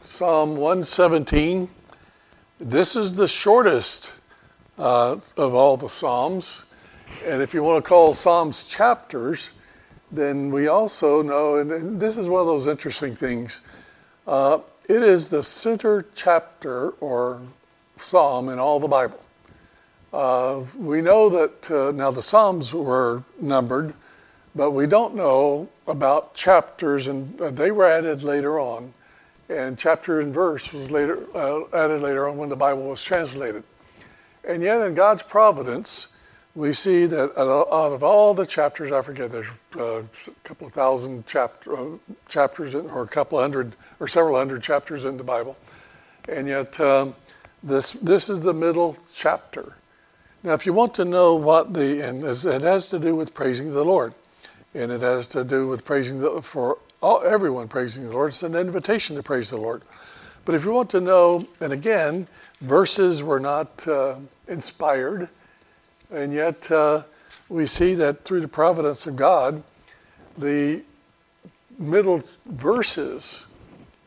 Psalm 117. This is the shortest uh, of all the Psalms. And if you want to call Psalms chapters, then we also know, and this is one of those interesting things, uh, it is the center chapter or psalm in all the Bible. Uh, we know that uh, now the Psalms were numbered, but we don't know about chapters, and they were added later on. And chapter and verse was later uh, added later on when the Bible was translated. And yet, in God's providence, we see that out of all the chapters, I forget, there's uh, a couple of thousand chapter, uh, chapters, in, or a couple hundred, or several hundred chapters in the Bible, and yet um, this this is the middle chapter. Now, if you want to know what the and it has to do with praising the Lord, and it has to do with praising the, for all, everyone praising the Lord. It's an invitation to praise the Lord. But if you want to know, and again, verses were not uh, inspired and yet, uh, we see that through the providence of God, the middle verses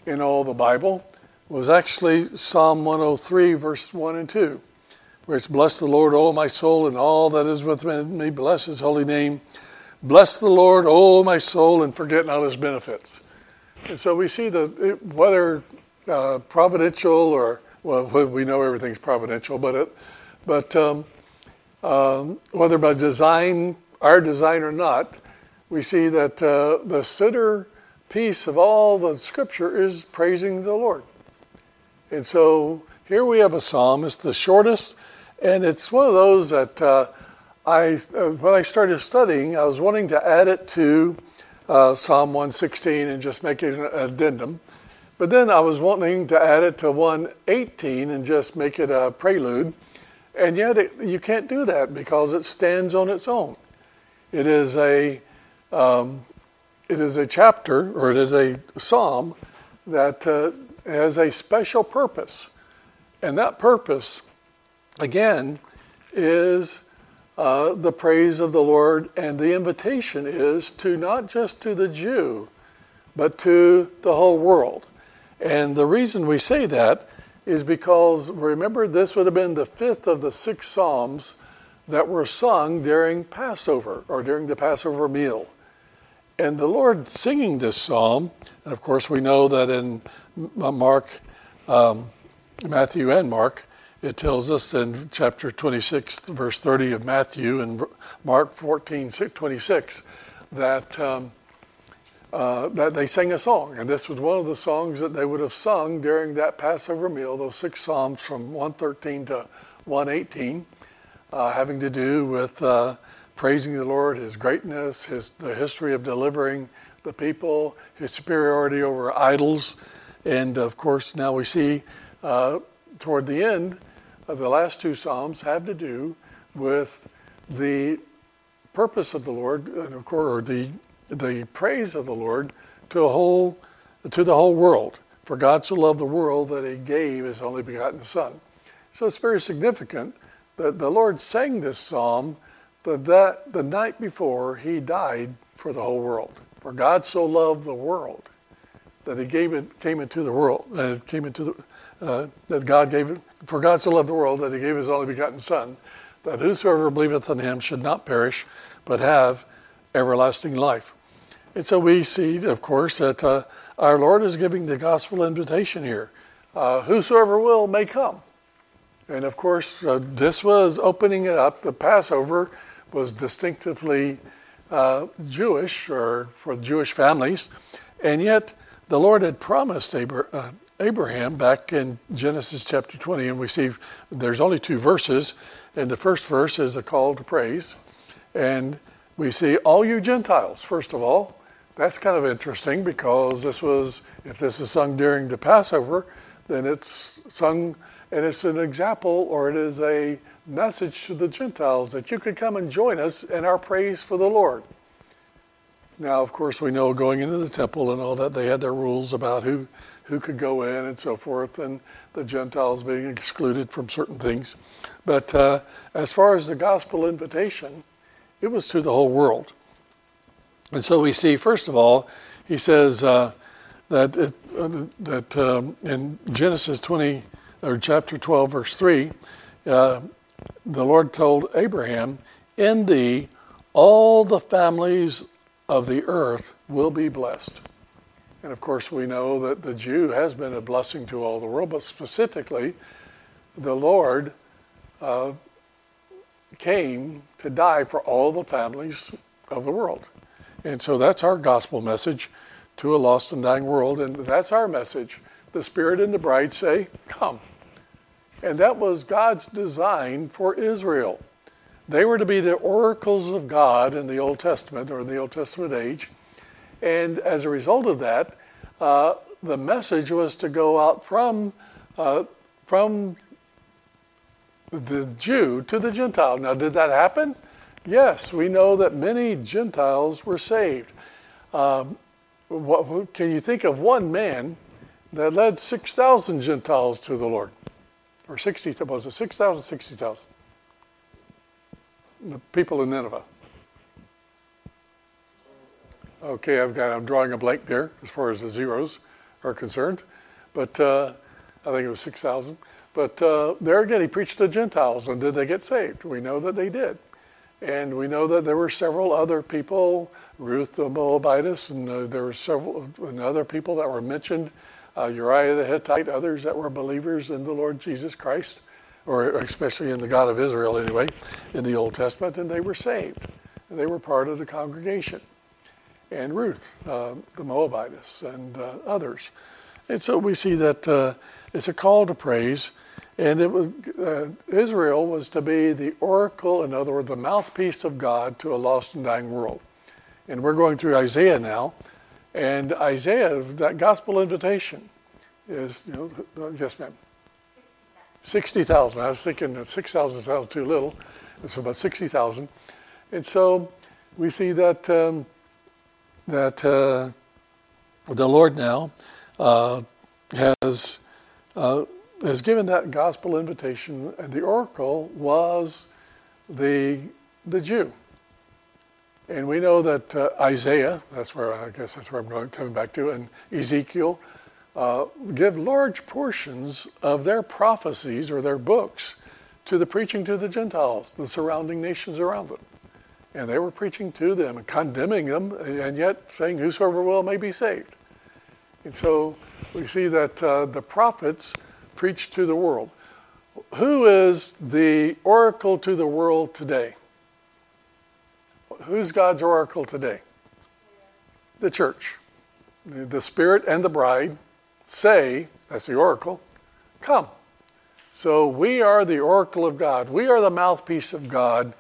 in all the Bible was actually Psalm 103, verse 1 and 2, where it's Bless the Lord, O my soul, and all that is within me, bless his holy name. Bless the Lord, O my soul, and forget not his benefits. And so we see that whether uh, providential or, well, we know everything's providential, but, it, but um, um, whether by design, our design or not, we see that uh, the center piece of all the scripture is praising the Lord. And so here we have a psalm. It's the shortest, and it's one of those that uh, I, when I started studying, I was wanting to add it to uh, Psalm 116 and just make it an addendum. But then I was wanting to add it to 118 and just make it a prelude. And yet, it, you can't do that because it stands on its own. It is a, um, it is a chapter or it is a psalm that uh, has a special purpose. And that purpose, again, is uh, the praise of the Lord. And the invitation is to not just to the Jew, but to the whole world. And the reason we say that is because remember, this would have been the fifth of the six Psalms that were sung during Passover or during the Passover meal. And the Lord singing this psalm, and of course, we know that in Mark, um, Matthew, and Mark, it tells us in chapter 26, verse 30 of Matthew, and Mark 14, 26, that um, uh, that they sang a song. And this was one of the songs that they would have sung during that Passover meal, those six Psalms from 113 to 118, uh, having to do with uh, praising the Lord, His greatness, His, the history of delivering the people, His superiority over idols. And of course, now we see uh, toward the end, the last two Psalms have to do with the purpose of the Lord, and of course, or the the praise of the Lord to a whole to the whole world. For God so loved the world that he gave his only begotten Son. So it's very significant that the Lord sang this psalm the, that, the night before he died for the whole world. For God so loved the world that he gave it came into the world uh, came into the, uh, that God gave for God so loved the world that he gave his only begotten Son that whosoever believeth on him should not perish but have everlasting life. And so we see, of course, that uh, our Lord is giving the gospel invitation here. Uh, whosoever will may come. And of course, uh, this was opening it up. The Passover was distinctively uh, Jewish or for Jewish families. And yet, the Lord had promised uh, Abraham back in Genesis chapter 20, and we see there's only two verses. And the first verse is a call to praise. And we see all you Gentiles, first of all, that's kind of interesting because this was, if this is sung during the Passover, then it's sung and it's an example or it is a message to the Gentiles that you could come and join us in our praise for the Lord. Now, of course, we know going into the temple and all that, they had their rules about who, who could go in and so forth, and the Gentiles being excluded from certain things. But uh, as far as the gospel invitation, it was to the whole world. And so we see, first of all, he says, uh, that it, uh, that um, in Genesis 20 or chapter 12 verse 3, uh, the Lord told Abraham, "In thee all the families of the earth will be blessed." And of course, we know that the Jew has been a blessing to all the world, but specifically, the Lord uh, came to die for all the families of the world. And so that's our gospel message to a lost and dying world. And that's our message. The Spirit and the bride say, Come. And that was God's design for Israel. They were to be the oracles of God in the Old Testament or in the Old Testament age. And as a result of that, uh, the message was to go out from, uh, from the Jew to the Gentile. Now, did that happen? Yes, we know that many Gentiles were saved. Um, what, can you think of one man that led 6,000 Gentiles to the Lord? Or 60, was it 6,000, 60,000? The people in Nineveh. Okay, I've got, I'm drawing a blank there as far as the zeros are concerned, but uh, I think it was 6,000. But uh, there again, he preached to Gentiles, and did they get saved? We know that they did. And we know that there were several other people, Ruth the Moabitess, and uh, there were several and other people that were mentioned, uh, Uriah the Hittite, others that were believers in the Lord Jesus Christ, or especially in the God of Israel anyway, in the Old Testament, and they were saved. They were part of the congregation. And Ruth, uh, the Moabitess, and uh, others. And so we see that uh, it's a call to praise and it was uh, Israel was to be the oracle, in other words, the mouthpiece of God to a lost and dying world. And we're going through Isaiah now, and Isaiah, that gospel invitation, is you know, yes, ma'am. Sixty thousand. I was thinking that six thousand sounds too little. It's about sixty thousand, and so we see that um, that uh, the Lord now uh, has uh, is given that gospel invitation, and the oracle was the, the Jew. And we know that uh, Isaiah, that's where I guess that's where I'm going, coming back to, and Ezekiel uh, give large portions of their prophecies or their books to the preaching to the Gentiles, the surrounding nations around them. And they were preaching to them and condemning them, and yet saying, Whosoever will may be saved. And so we see that uh, the prophets preach to the world. Who is the oracle to the world today? Who's God's oracle today? The church. The Spirit and the bride say, that's the oracle, come. So we are the oracle of God. We are the mouthpiece of God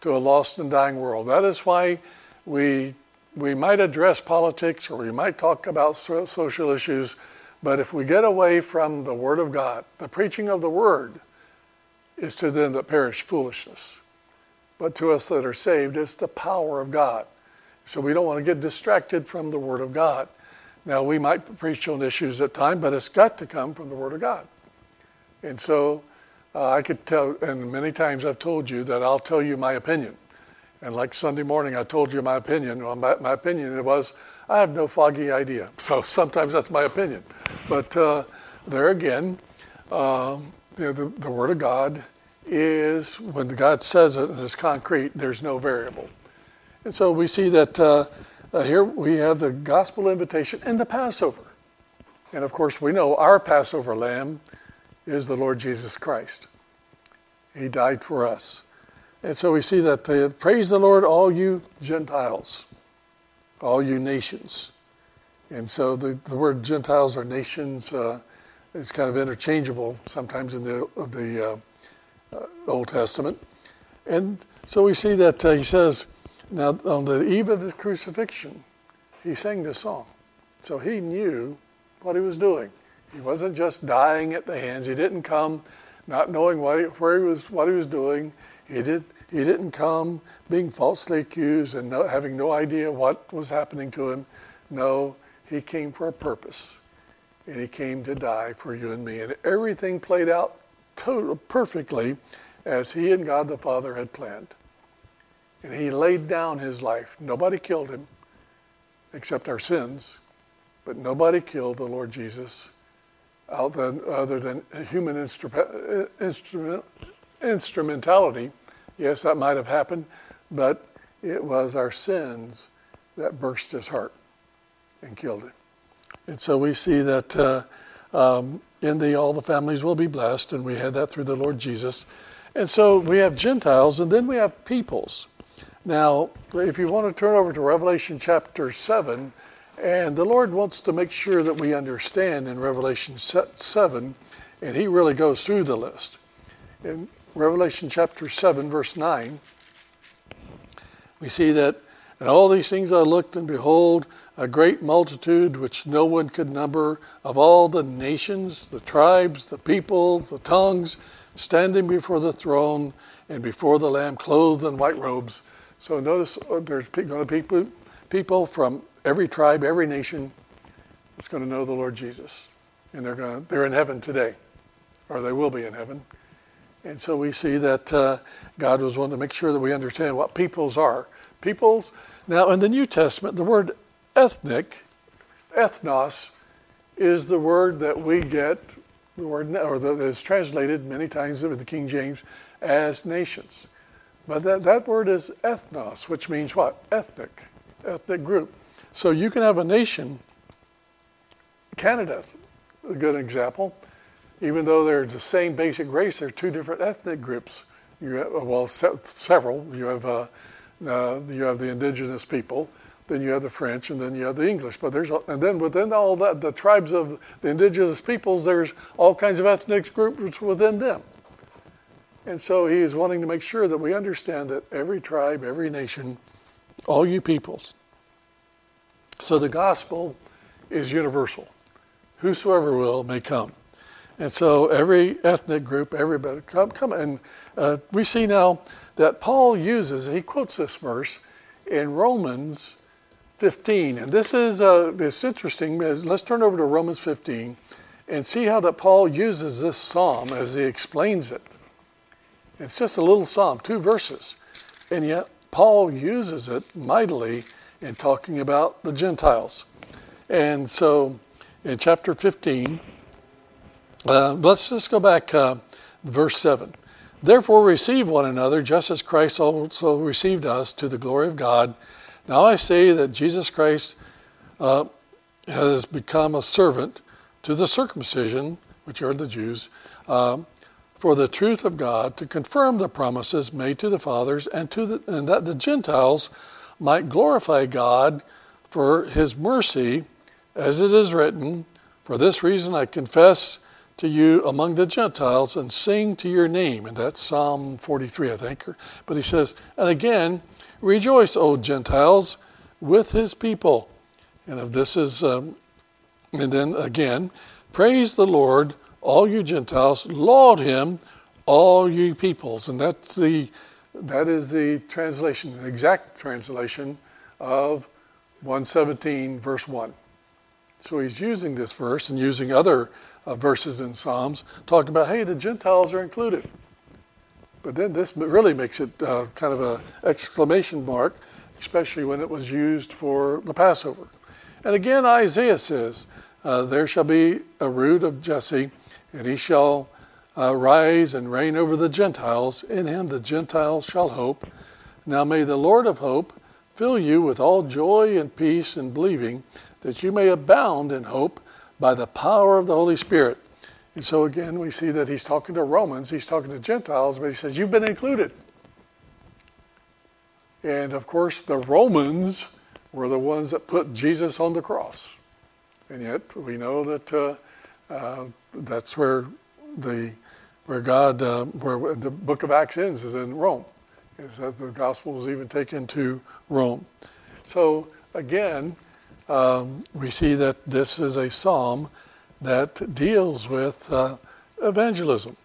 to a lost and dying world. That is why we, we might address politics or we might talk about social issues but if we get away from the Word of God, the preaching of the Word is to them that perish foolishness. But to us that are saved, it's the power of God. So we don't want to get distracted from the Word of God. Now, we might preach on issues at times, but it's got to come from the Word of God. And so uh, I could tell, and many times I've told you that I'll tell you my opinion. And like Sunday morning, I told you my opinion. Well, my, my opinion was I have no foggy idea. So sometimes that's my opinion. But uh, there again, uh, know, the, the Word of God is, when God says it and it's concrete, there's no variable. And so we see that uh, here we have the gospel invitation and the Passover. And of course, we know our Passover lamb is the Lord Jesus Christ. He died for us. And so we see that uh, praise the Lord, all you Gentiles all you nations. And so the, the word Gentiles or nations uh, is kind of interchangeable sometimes in the, the uh, uh, Old Testament. And so we see that uh, he says, now on the eve of the crucifixion, he sang this song. So he knew what he was doing. He wasn't just dying at the hands. He didn't come not knowing what he, where he was, what he was doing. He did. He didn't come being falsely accused and no, having no idea what was happening to him. No, he came for a purpose. And he came to die for you and me. And everything played out to- perfectly as he and God the Father had planned. And he laid down his life. Nobody killed him except our sins. but nobody killed the Lord Jesus other than human instrument, instrumentality. Yes, that might have happened, but it was our sins that burst his heart and killed him. And so we see that uh, um, in the all the families will be blessed, and we had that through the Lord Jesus. And so we have Gentiles, and then we have peoples. Now, if you want to turn over to Revelation chapter 7, and the Lord wants to make sure that we understand in Revelation 7, and He really goes through the list. In Revelation chapter 7, verse 9, we see that, and all these things I looked, and behold, a great multitude which no one could number of all the nations, the tribes, the people, the tongues, standing before the throne and before the Lamb, clothed in white robes. So notice uh, there's going to be people from every tribe, every nation that's going to know the Lord Jesus. And they're, going to, they're in heaven today, or they will be in heaven. And so we see that uh, God was wanting to make sure that we understand what peoples are. Peoples, now in the New Testament, the word ethnic, ethnos, is the word that we get, the word, or that is translated many times in the King James as nations. But that, that word is ethnos, which means what? Ethnic, ethnic group. So you can have a nation, Canada's a good example, even though they're the same basic race, they're two different ethnic groups. You have, well, se- several. You have uh, uh, you have the indigenous people, then you have the French, and then you have the English. But there's and then within all that, the tribes of the indigenous peoples, there's all kinds of ethnic groups within them. And so he is wanting to make sure that we understand that every tribe, every nation, all you peoples, so the gospel is universal. Whosoever will may come. And so every ethnic group, everybody, come, come. And uh, we see now that Paul uses, he quotes this verse in Romans 15. And this is uh, it's interesting. Let's turn over to Romans 15 and see how that Paul uses this psalm as he explains it. It's just a little psalm, two verses. And yet Paul uses it mightily in talking about the Gentiles. And so in chapter 15, uh, let's just go back, uh, verse 7. Therefore, receive one another, just as Christ also received us to the glory of God. Now I say that Jesus Christ uh, has become a servant to the circumcision, which are the Jews, uh, for the truth of God, to confirm the promises made to the fathers, and to the, and that the Gentiles might glorify God for his mercy, as it is written, For this reason I confess to you among the Gentiles and sing to your name. And that's Psalm 43, I think. But he says, And again, rejoice, O Gentiles, with his people. And if this is, um, and then again, praise the Lord, all you Gentiles, laud him, all you peoples. And that's the that is the translation, the exact translation of 117, verse 1. So he's using this verse and using other uh, verses in Psalms, talking about, hey, the Gentiles are included. But then this really makes it uh, kind of an exclamation mark, especially when it was used for the Passover. And again, Isaiah says, uh, There shall be a root of Jesse, and he shall uh, rise and reign over the Gentiles. In him the Gentiles shall hope. Now may the Lord of hope fill you with all joy and peace and believing, that you may abound in hope by the power of the Holy Spirit. And so again, we see that he's talking to Romans, he's talking to Gentiles, but he says, You've been included. And of course, the Romans were the ones that put Jesus on the cross. And yet, we know that uh, uh, that's where the where God, uh, where the book of Acts ends is in Rome. Is that the gospel is even taken to Rome. So again, um, we see that this is a psalm that deals with uh, evangelism.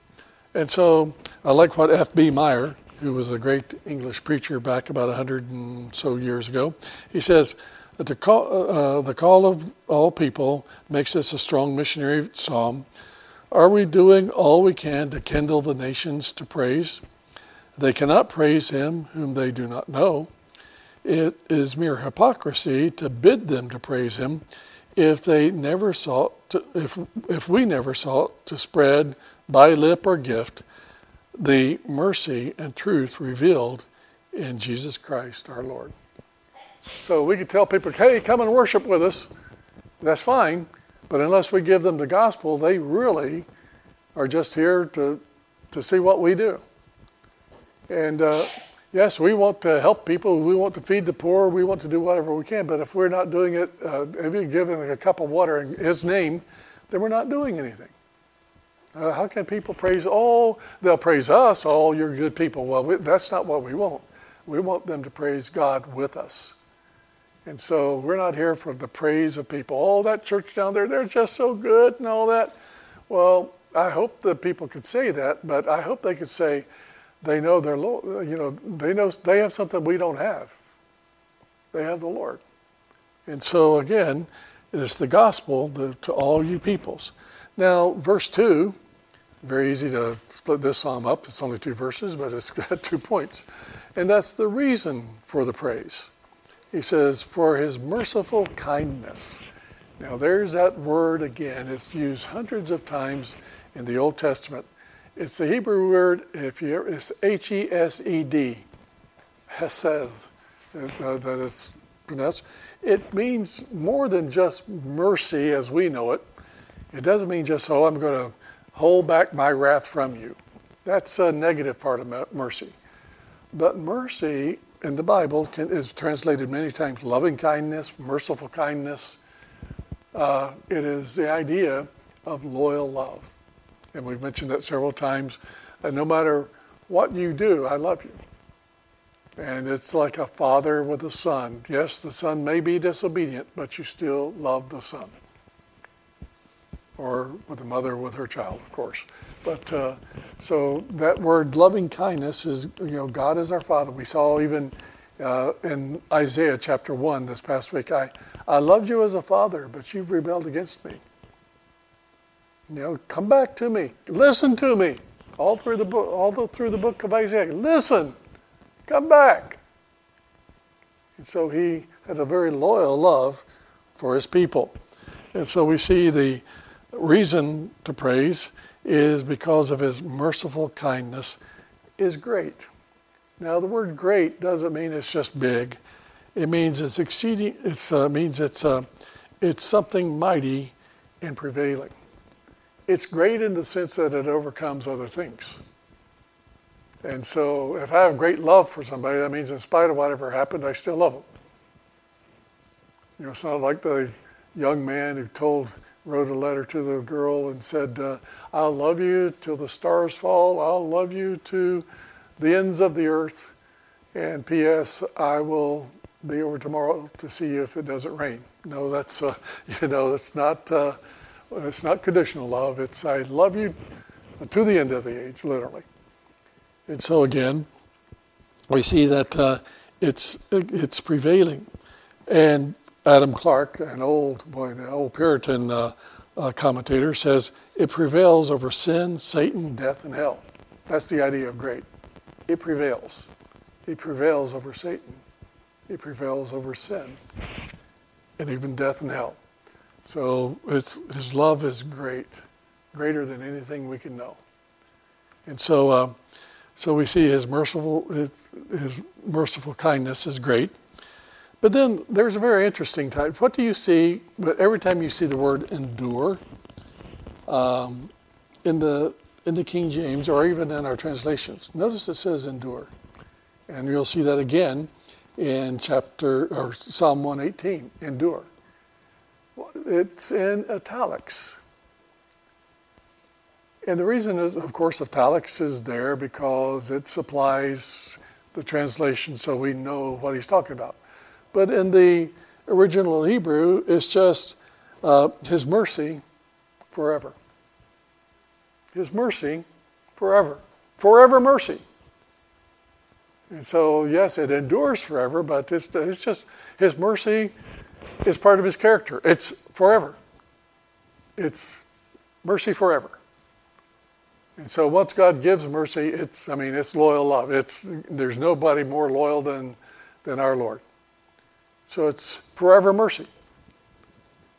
And so I like what F.B. Meyer, who was a great English preacher back about a hundred and so years ago, he says, the call, uh, uh, the call of all people makes this a strong missionary psalm are we doing all we can to kindle the nations to praise? They cannot praise him whom they do not know. It is mere hypocrisy to bid them to praise him if they never sought to, if, if we never sought to spread by lip or gift the mercy and truth revealed in Jesus Christ our Lord. So we could tell people, hey, come and worship with us. That's fine. But unless we give them the gospel, they really are just here to, to see what we do. And uh, yes, we want to help people. We want to feed the poor. We want to do whatever we can. But if we're not doing it, uh, if you give them a cup of water in His name, then we're not doing anything. Uh, how can people praise? Oh, they'll praise us. Oh, you're good people. Well, we, that's not what we want. We want them to praise God with us. And so we're not here for the praise of people. Oh, that church down there, they're just so good and all that. Well, I hope that people could say that, but I hope they could say they know their Lord. You know, they know they have something we don't have. They have the Lord. And so again, it's the gospel to all you peoples. Now, verse two, very easy to split this psalm up. It's only two verses, but it's got two points, and that's the reason for the praise. He says, "For His merciful kindness." Now, there's that word again. It's used hundreds of times in the Old Testament. It's the Hebrew word, if you it's H E S E D, Hesed, uh, that it's pronounced. It means more than just mercy as we know it. It doesn't mean just, oh, I'm going to hold back my wrath from you. That's a negative part of mercy. But mercy in the Bible can, is translated many times loving kindness, merciful kindness. Uh, it is the idea of loyal love. And we've mentioned that several times. And no matter what you do, I love you. And it's like a father with a son. Yes, the son may be disobedient, but you still love the son. Or with the mother with her child, of course. But uh, so that word loving kindness is, you know, God is our father. We saw even uh, in Isaiah chapter 1 this past week, I, I loved you as a father, but you've rebelled against me. You know, come back to me. Listen to me. All through the book, all through the book of Isaiah. Listen. Come back. And so he had a very loyal love for his people. And so we see the reason to praise is because of his merciful kindness is great. Now the word great doesn't mean it's just big. It means it's exceeding it uh, means it's uh, it's something mighty and prevailing. It's great in the sense that it overcomes other things. And so if I have great love for somebody, that means in spite of whatever happened, I still love them. You know, it's not like the young man who told, wrote a letter to the girl and said, uh, I'll love you till the stars fall. I'll love you to the ends of the earth. And P.S., I will be over tomorrow to see you if it doesn't rain. No, that's, uh, you know, that's not, uh, it's not conditional love. It's I love you to the end of the age, literally. And so again, we see that uh, it's it's prevailing. And Adam Clarke, an old boy, an old Puritan uh, uh, commentator, says it prevails over sin, Satan, death, and hell. That's the idea of great. It prevails. It prevails over Satan. It prevails over sin, and even death and hell. So his love is great, greater than anything we can know. And so, uh, so we see his merciful, his, his, merciful kindness is great. But then there's a very interesting type. What do you see? But every time you see the word endure, um, in the in the King James or even in our translations, notice it says endure, and you'll see that again in chapter or Psalm 118. Endure. It's in italics. And the reason, is, of course, italics is there because it supplies the translation so we know what he's talking about. But in the original Hebrew, it's just uh, his mercy forever. His mercy forever. Forever mercy. And so, yes, it endures forever, but it's, it's just his mercy is part of his character. It's forever. It's mercy forever. And so once God gives mercy, it's I mean it's loyal love. It's there's nobody more loyal than than our Lord. So it's forever mercy.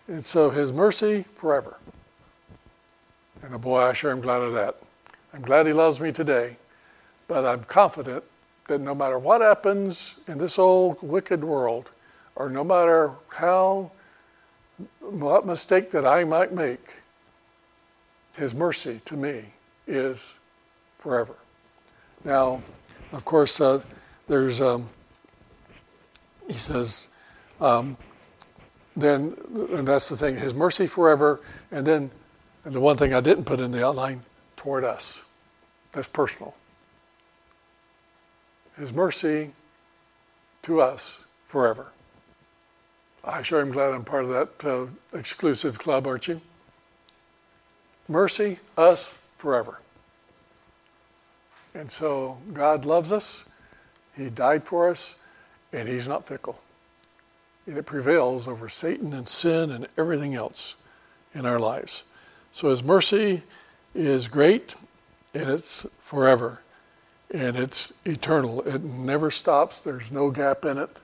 And so his mercy forever. And boy, I sure am glad of that. I'm glad he loves me today, but I'm confident that no matter what happens in this old wicked world, or no matter how, what mistake that I might make, his mercy to me is forever. Now, of course, uh, there's, um, he says, um, then, and that's the thing, his mercy forever, and then and the one thing I didn't put in the outline, toward us. That's personal. His mercy to us forever. I sure am glad I'm part of that uh, exclusive club, aren't you? Mercy, us, forever. And so God loves us, He died for us, and He's not fickle. And it prevails over Satan and sin and everything else in our lives. So His mercy is great, and it's forever, and it's eternal. It never stops, there's no gap in it,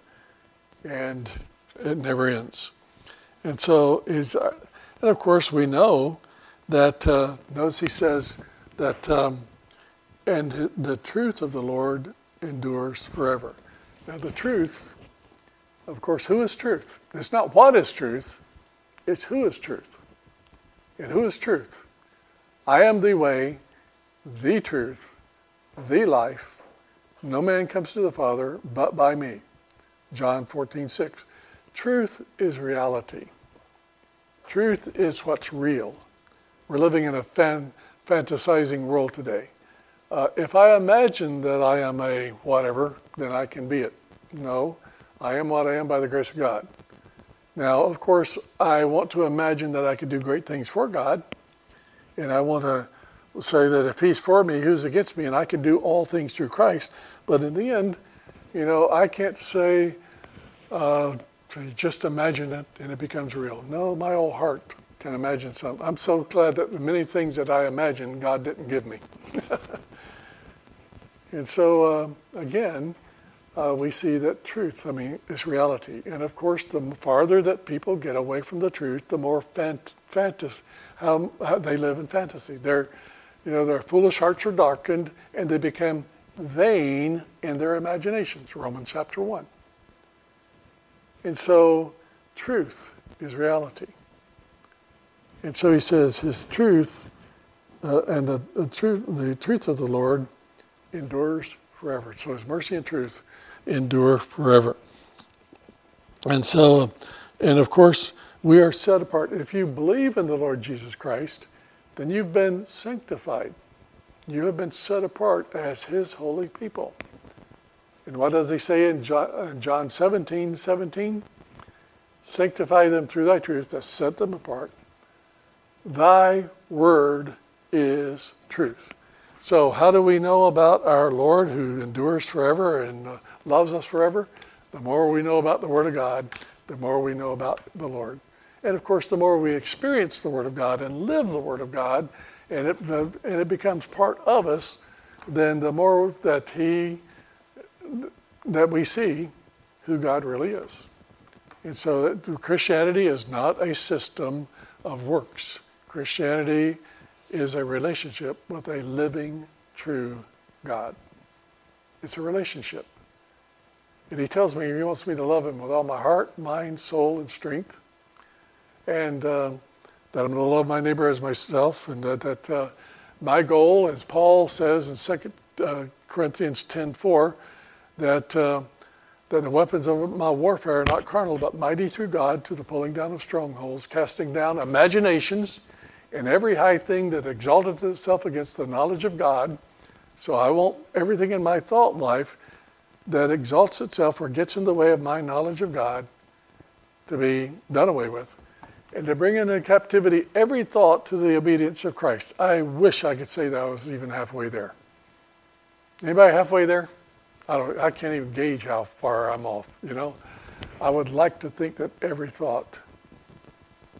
and it never ends. And so, is, and of course, we know that, uh, notice he says that, um, and the truth of the Lord endures forever. Now, the truth, of course, who is truth? It's not what is truth, it's who is truth. And who is truth? I am the way, the truth, the life. No man comes to the Father but by me. John 14, 6. Truth is reality. Truth is what's real. We're living in a fan, fantasizing world today. Uh, if I imagine that I am a whatever, then I can be it. No, I am what I am by the grace of God. Now, of course, I want to imagine that I could do great things for God, and I want to say that if He's for me, who's against me, and I can do all things through Christ. But in the end, you know, I can't say, uh, just imagine it and it becomes real. No, my whole heart can imagine something. I'm so glad that many things that I imagine, God didn't give me. and so, uh, again, uh, we see that truth, I mean, is reality. And of course, the farther that people get away from the truth, the more fant- how, how they live in fantasy. Their, you know, their foolish hearts are darkened and they become vain in their imaginations. Romans chapter 1. And so, truth is reality. And so he says, his truth uh, and the, the, truth, the truth of the Lord endures forever. So his mercy and truth endure forever. And so, and of course, we are set apart. If you believe in the Lord Jesus Christ, then you've been sanctified. You have been set apart as His holy people. And what does He say in John 17 17? Sanctify them through thy truth that set them apart. Thy word is truth. So, how do we know about our Lord who endures forever and uh, loves us forever? The more we know about the Word of God, the more we know about the Lord. And of course, the more we experience the Word of God and live the Word of God, and it, and it becomes part of us, then the more that He, that we see who God really is. And so Christianity is not a system of works. Christianity is a relationship with a living, true God. It's a relationship. And he tells me he wants me to love him with all my heart, mind, soul, and strength. And uh, that I'm going to love my neighbor as myself. And that, that uh, my goal, as Paul says in 2 uh, Corinthians 10.4, that, uh, that the weapons of my warfare are not carnal, but mighty through God to the pulling down of strongholds, casting down imaginations and every high thing that exalted itself against the knowledge of God. So I want everything in my thought life that exalts itself or gets in the way of my knowledge of God to be done away with. And to bring into captivity every thought to the obedience of Christ. I wish I could say that I was even halfway there. Anybody halfway there? I don't I can't even gauge how far I'm off, you know. I would like to think that every thought.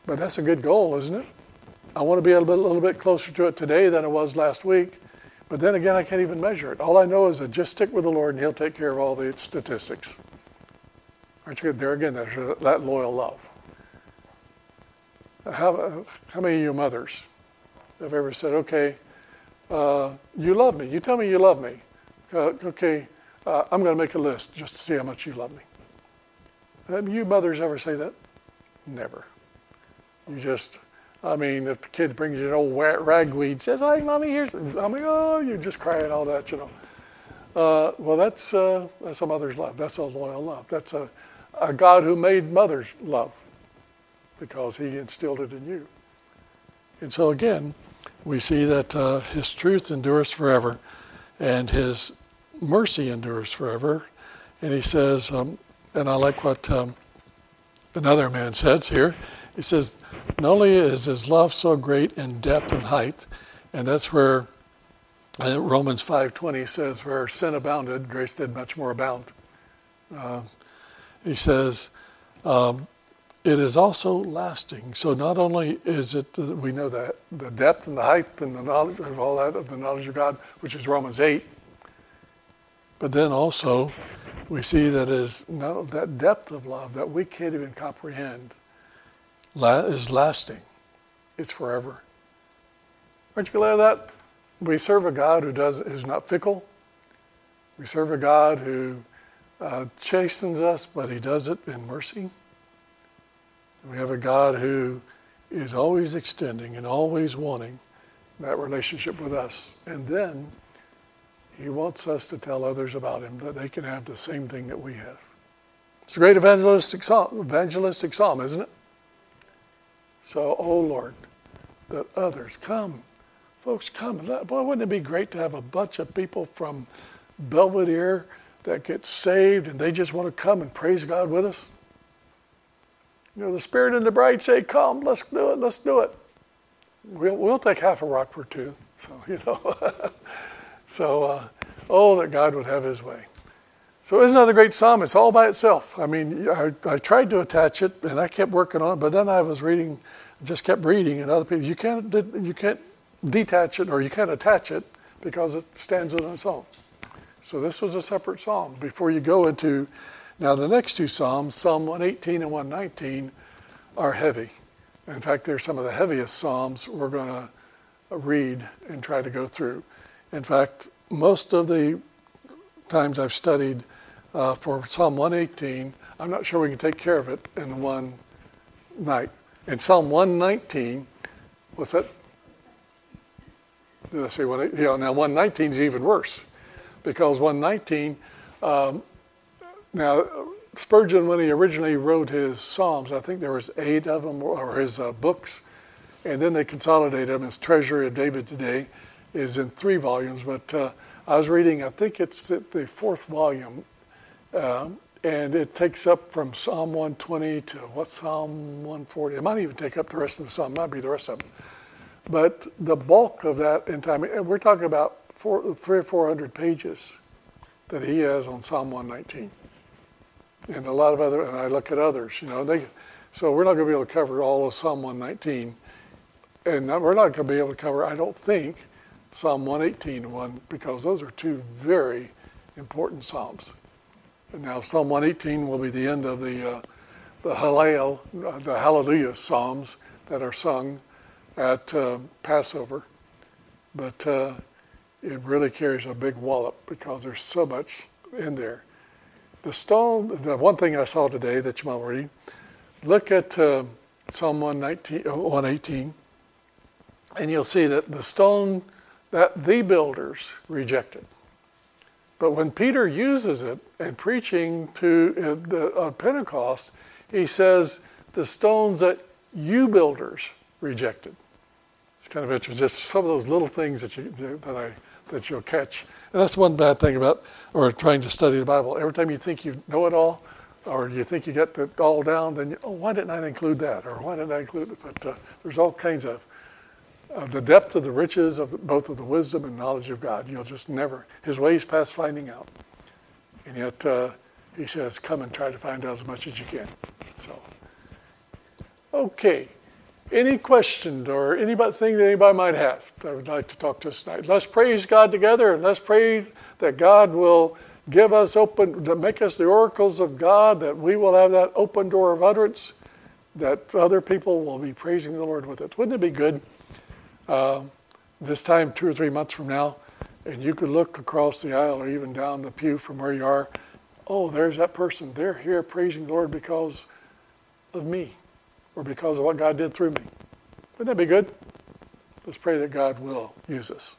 But that's a good goal, isn't it? I want to be a little bit, a little bit closer to it today than I was last week. But then again, I can't even measure it. All I know is that just stick with the Lord and He'll take care of all the statistics. Aren't you good? There again, there's that loyal love. how, how many of you mothers have ever said, okay, uh, you love me. You tell me you love me. Uh, okay, uh, I'm going to make a list just to see how much you love me. Have you mothers ever say that? Never. You just, I mean, if the kid brings you an old ragweed, says, "Hey, mommy, here's," I'm like, oh, you're just crying all that, you know. Uh, well, that's uh, that's a mother's love. That's a loyal love. That's a, a God who made mothers love, because He instilled it in you. And so again, we see that uh, His truth endures forever, and His mercy endures forever. And He says, um, and I like what um, another man says here. He says, not only is his love so great in depth and height, and that's where uh, Romans 5.20 says, where sin abounded, grace did much more abound. Uh, he says, um, it is also lasting. So not only is it, we know that, the depth and the height and the knowledge of all that, of the knowledge of God, which is Romans 8, but then also we see that is no, that depth of love that we can't even comprehend is lasting. It's forever. Aren't you glad of that? We serve a God who does who's not fickle. We serve a God who uh, chastens us, but He does it in mercy. We have a God who is always extending and always wanting that relationship with us. And then he wants us to tell others about him that they can have the same thing that we have. It's a great evangelistic psalm, evangelistic psalm, isn't it? So, oh Lord, that others come. Folks, come. Boy, wouldn't it be great to have a bunch of people from Belvedere that get saved and they just want to come and praise God with us? You know, the Spirit and the bride say, Come, let's do it, let's do it. We'll, we'll take half a rock for two. So, you know. So, uh, oh, that God would have his way. So, isn't that a great psalm? It's all by itself. I mean, I, I tried to attach it and I kept working on it, but then I was reading, just kept reading, and other people, you can't, you can't detach it or you can't attach it because it stands on its own. So, this was a separate psalm. Before you go into, now the next two psalms, Psalm 118 and 119, are heavy. In fact, they're some of the heaviest psalms we're going to read and try to go through. In fact, most of the times I've studied uh, for Psalm 118, I'm not sure we can take care of it in one night. In Psalm 119, what's that? Did I say one? Yeah, now 119 is even worse because 119, um, now Spurgeon, when he originally wrote his Psalms, I think there was eight of them, or his uh, books, and then they consolidated them as Treasury of David today is in three volumes, but uh, I was reading, I think it's the fourth volume, uh, and it takes up from Psalm 120 to what Psalm 140. It might even take up the rest of the Psalm, it might be the rest of them. But the bulk of that in time, and we're talking about four, three or four hundred pages that he has on Psalm 119, and a lot of other. And I look at others, you know, they. So we're not going to be able to cover all of Psalm 119, and we're not going to be able to cover, I don't think, Psalm 118 one because those are two very important psalms. Now Psalm 118 will be the end of the uh, the Hallel, uh, the Hallelujah psalms that are sung at uh, Passover, but uh, it really carries a big wallop because there's so much in there. The stone, the one thing I saw today that you might read, look at uh, Psalm 119, 118, and you'll see that the stone that the builders rejected. But when Peter uses it in preaching to uh, the, uh, Pentecost, he says, the stones that you builders rejected. It's kind of interesting, just some of those little things that, you, that, I, that you'll catch. And that's one bad thing about or trying to study the Bible. Every time you think you know it all, or you think you got it all down, then you, oh, why didn't I include that? Or why didn't I include it? But uh, there's all kinds of uh, the depth of the riches of the, both of the wisdom and knowledge of God. You'll just never, his ways past finding out. And yet, uh, he says, come and try to find out as much as you can. So, okay. Any questions or anything that anybody might have that would like to talk to us tonight? Let's praise God together and let's pray that God will give us open, make us the oracles of God, that we will have that open door of utterance that other people will be praising the Lord with it. Wouldn't it be good uh, this time, two or three months from now, and you could look across the aisle or even down the pew from where you are? Oh, there's that person. They're here praising the Lord because of me or because of what God did through me. Wouldn't that be good? Let's pray that God will use us.